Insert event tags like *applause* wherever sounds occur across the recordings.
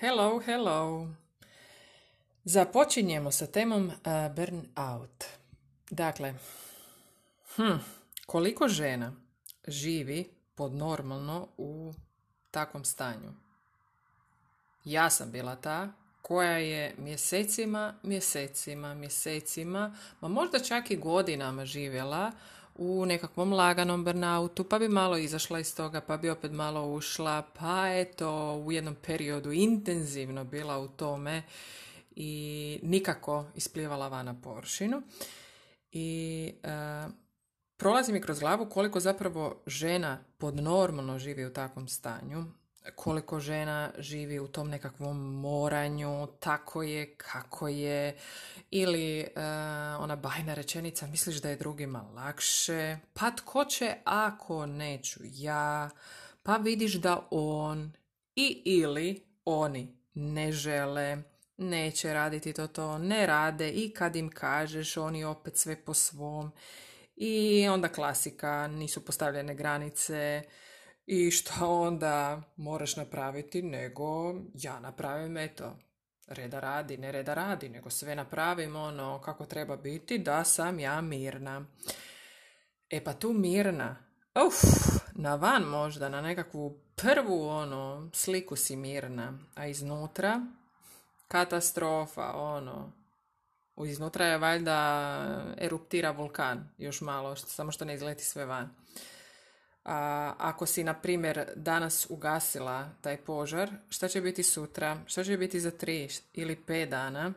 Hello, hello. Započinjemo sa temom uh, burnout. Dakle, hm, koliko žena živi pod normalno u takvom stanju? Ja sam bila ta koja je mjesecima, mjesecima, mjesecima, ma možda čak i godinama živjela u nekakvom laganom burnoutu, pa bi malo izašla iz toga, pa bi opet malo ušla, pa eto u jednom periodu intenzivno bila u tome i nikako isplivala van na površinu. I e, prolazi mi kroz glavu koliko zapravo žena podnormalno živi u takvom stanju, koliko žena živi u tom nekakvom moranju, tako je, kako je, ili uh, ona bajna rečenica, misliš da je drugima lakše, pa tko će ako neću ja, pa vidiš da on i ili oni ne žele, neće raditi to to, ne rade i kad im kažeš oni opet sve po svom. I onda klasika, nisu postavljene granice, i šta onda moraš napraviti, nego ja napravim, eto, reda radi, ne reda radi, nego sve napravim ono kako treba biti, da sam ja mirna. E pa tu mirna, uf, na van možda, na nekakvu prvu ono sliku si mirna, a iznutra katastrofa, ono, iznutra je valjda eruptira vulkan, još malo, samo što ne izleti sve van. A, ako si, na primjer, danas ugasila taj požar, šta će biti sutra, šta će biti za tri ili pet dana,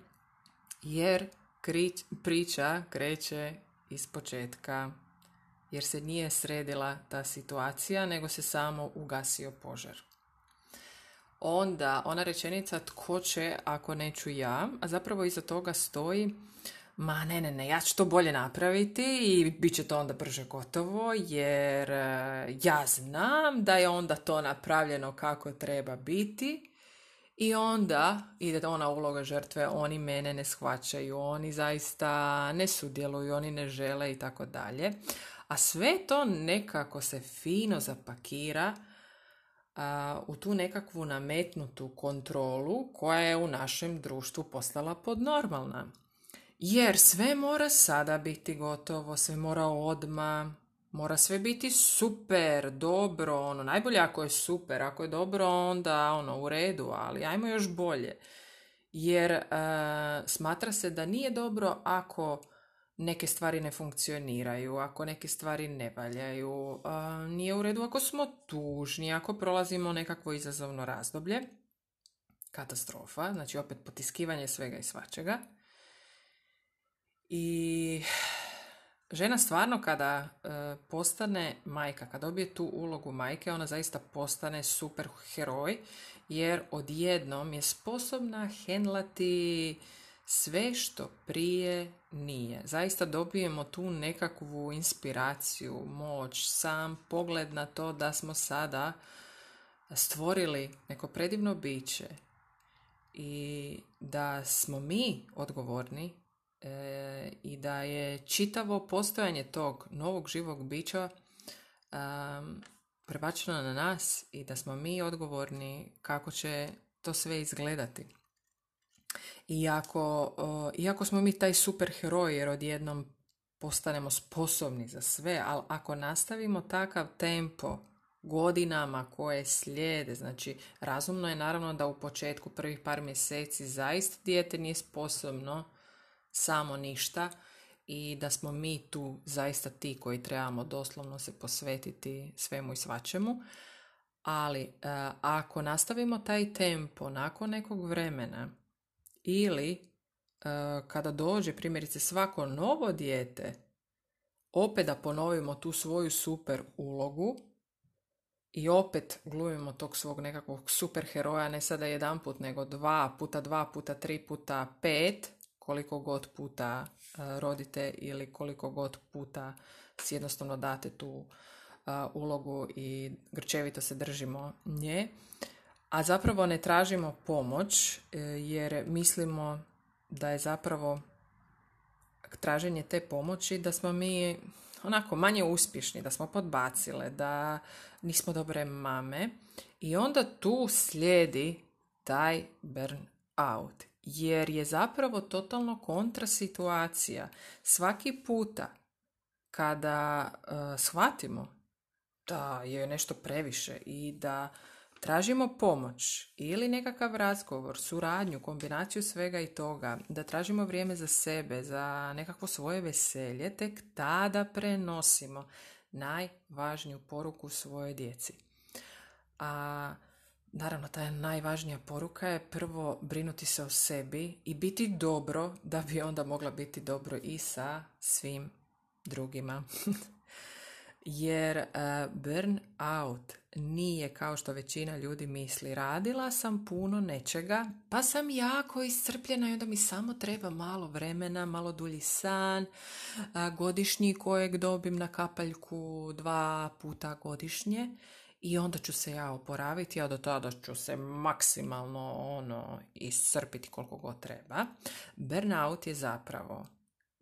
jer krić, priča kreće iz početka, jer se nije sredila ta situacija, nego se samo ugasio požar. Onda ona rečenica tko će ako neću ja, a zapravo iza toga stoji ma ne, ne, ne, ja ću to bolje napraviti i bit će to onda brže gotovo jer e, ja znam da je onda to napravljeno kako treba biti i onda ide ona uloga žrtve, oni mene ne shvaćaju, oni zaista ne sudjeluju, oni ne žele i tako dalje. A sve to nekako se fino zapakira u tu nekakvu nametnutu kontrolu koja je u našem društvu postala podnormalna. Jer sve mora sada biti gotovo, sve mora odma, mora sve biti super, dobro, ono, najbolje ako je super, ako je dobro onda ono u redu, ali ajmo još bolje. Jer uh, smatra se da nije dobro ako neke stvari ne funkcioniraju, ako neke stvari ne valjaju, nije u redu ako smo tužni, ako prolazimo nekakvo izazovno razdoblje, katastrofa, znači opet potiskivanje svega i svačega. I žena stvarno kada e, postane majka, kada dobije tu ulogu majke, ona zaista postane super heroj, jer odjednom je sposobna henlati sve što prije nije. Zaista dobijemo tu nekakvu inspiraciju, moć, sam pogled na to da smo sada stvorili neko predivno biće i da smo mi odgovorni e, i da je čitavo postojanje tog novog živog bića um, prebačeno na nas i da smo mi odgovorni kako će to sve izgledati. Iako, iako smo mi taj super heroj jer odjednom postanemo sposobni za sve, ali ako nastavimo takav tempo godinama koje slijede, znači razumno je naravno da u početku prvih par mjeseci zaista dijete nije sposobno samo ništa i da smo mi tu zaista ti koji trebamo doslovno se posvetiti svemu i svačemu. Ali e, ako nastavimo taj tempo nakon nekog vremena ili e, kada dođe primjerice svako novo dijete, opet da ponovimo tu svoju super ulogu i opet glumimo tog svog nekakvog super heroja, ne sada jedan put, nego dva puta, dva puta, tri puta, pet, koliko god puta e, rodite ili koliko god puta si jednostavno date tu e, ulogu i grčevito se držimo nje, a zapravo ne tražimo pomoć e, jer mislimo da je zapravo traženje te pomoći da smo mi onako manje uspješni, da smo podbacile, da nismo dobre mame i onda tu slijedi taj burn out. Jer je zapravo totalno kontra situacija. Svaki puta kada uh, shvatimo da je nešto previše i da tražimo pomoć ili nekakav razgovor, suradnju, kombinaciju svega i toga, da tražimo vrijeme za sebe, za nekakvo svoje veselje, tek tada prenosimo najvažniju poruku svoje djeci. A naravno ta najvažnija poruka je prvo brinuti se o sebi i biti dobro da bi onda mogla biti dobro i sa svim drugima. *laughs* Jer uh, burn out nije kao što većina ljudi misli. Radila sam puno nečega, pa sam jako iscrpljena i onda mi samo treba malo vremena, malo dulji san, godišnji kojeg dobim na kapaljku dva puta godišnje i onda ću se ja oporaviti, a do tada ću se maksimalno ono iscrpiti koliko god treba. Burnout je zapravo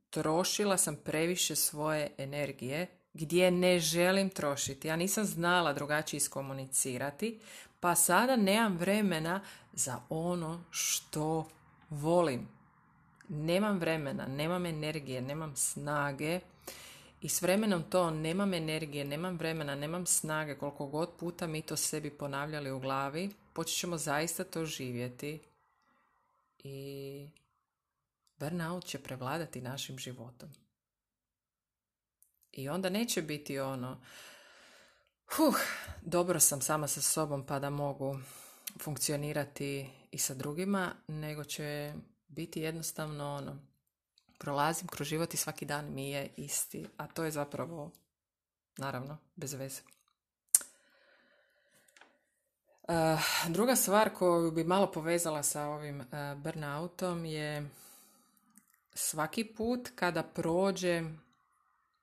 trošila sam previše svoje energije gdje ne želim trošiti. Ja nisam znala drugačije iskomunicirati, pa sada nemam vremena za ono što volim. Nemam vremena, nemam energije, nemam snage i s vremenom to nemam energije, nemam vremena, nemam snage, koliko god puta mi to sebi ponavljali u glavi, počet ćemo zaista to živjeti i burnout će prevladati našim životom. I onda neće biti ono, huh, dobro sam sama sa sobom pa da mogu funkcionirati i sa drugima, nego će biti jednostavno ono, prolazim kroz život i svaki dan mi je isti, a to je zapravo, naravno, bez veze. Uh, druga stvar koju bi malo povezala sa ovim uh, burnoutom je svaki put kada prođe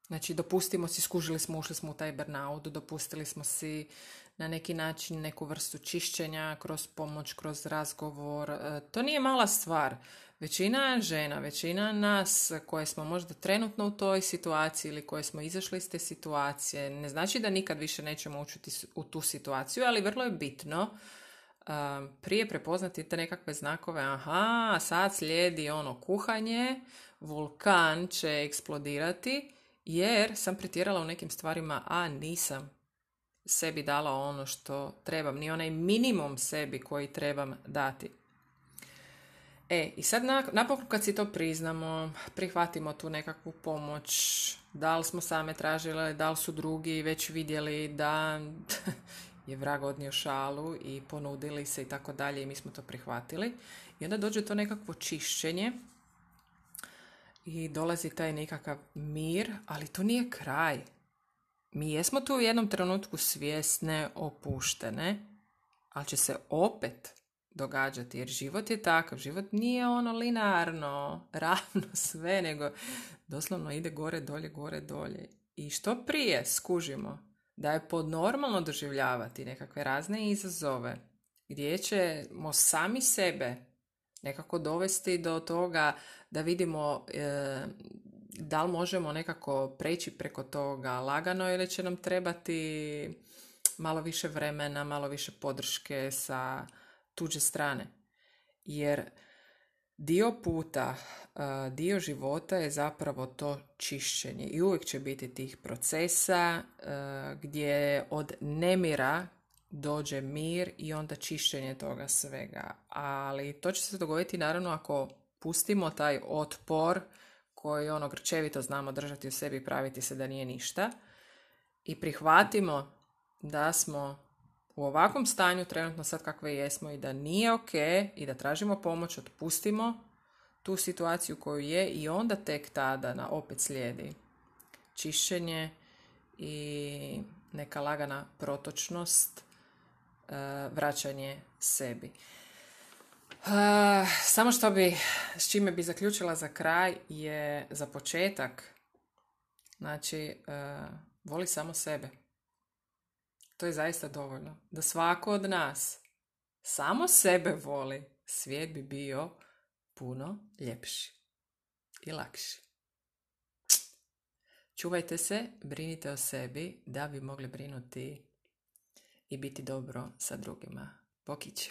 Znači, dopustimo si, skužili smo, ušli smo u taj burnout, dopustili smo si na neki način neku vrstu čišćenja kroz pomoć, kroz razgovor. E, to nije mala stvar. Većina žena, većina nas koje smo možda trenutno u toj situaciji ili koje smo izašli iz te situacije, ne znači da nikad više nećemo učiti u tu situaciju, ali vrlo je bitno e, prije prepoznati te nekakve znakove, aha, sad slijedi ono kuhanje, vulkan će eksplodirati, jer sam pretjerala u nekim stvarima, a nisam sebi dala ono što trebam, ni onaj minimum sebi koji trebam dati. E, i sad napokon kad si to priznamo, prihvatimo tu nekakvu pomoć, da li smo same tražile, da li su drugi već vidjeli da *laughs* je vrag odnio šalu i ponudili se i tako dalje i mi smo to prihvatili. I onda dođe to nekakvo čišćenje i dolazi taj nekakav mir, ali to nije kraj. Mi jesmo tu u jednom trenutku svjesne, opuštene, ali će se opet događati, jer život je takav. Život nije ono linearno, *laughs* ravno sve, nego doslovno ide gore, dolje, gore, dolje. I što prije skužimo da je podnormalno doživljavati nekakve razne izazove, gdje ćemo sami sebe nekako dovesti do toga da vidimo e, da li možemo nekako preći preko toga lagano ili će nam trebati malo više vremena, malo više podrške sa tuđe strane. Jer dio puta, dio života je zapravo to čišćenje i uvijek će biti tih procesa gdje od nemira dođe mir i onda čišćenje toga svega. Ali to će se dogoditi naravno ako pustimo taj otpor koji ono grčevito znamo držati u sebi i praviti se da nije ništa i prihvatimo da smo u ovakvom stanju trenutno sad kakve jesmo i da nije ok i da tražimo pomoć, otpustimo tu situaciju koju je i onda tek tada na opet slijedi čišćenje i neka lagana protočnost, e, vraćanje sebi. Uh, samo što bi, s čime bi zaključila za kraj je za početak, znači, uh, voli samo sebe. To je zaista dovoljno. Da svako od nas samo sebe voli, svijet bi bio puno ljepši i lakši. Čuvajte se, brinite o sebi da bi mogli brinuti i biti dobro sa drugima. Pokić.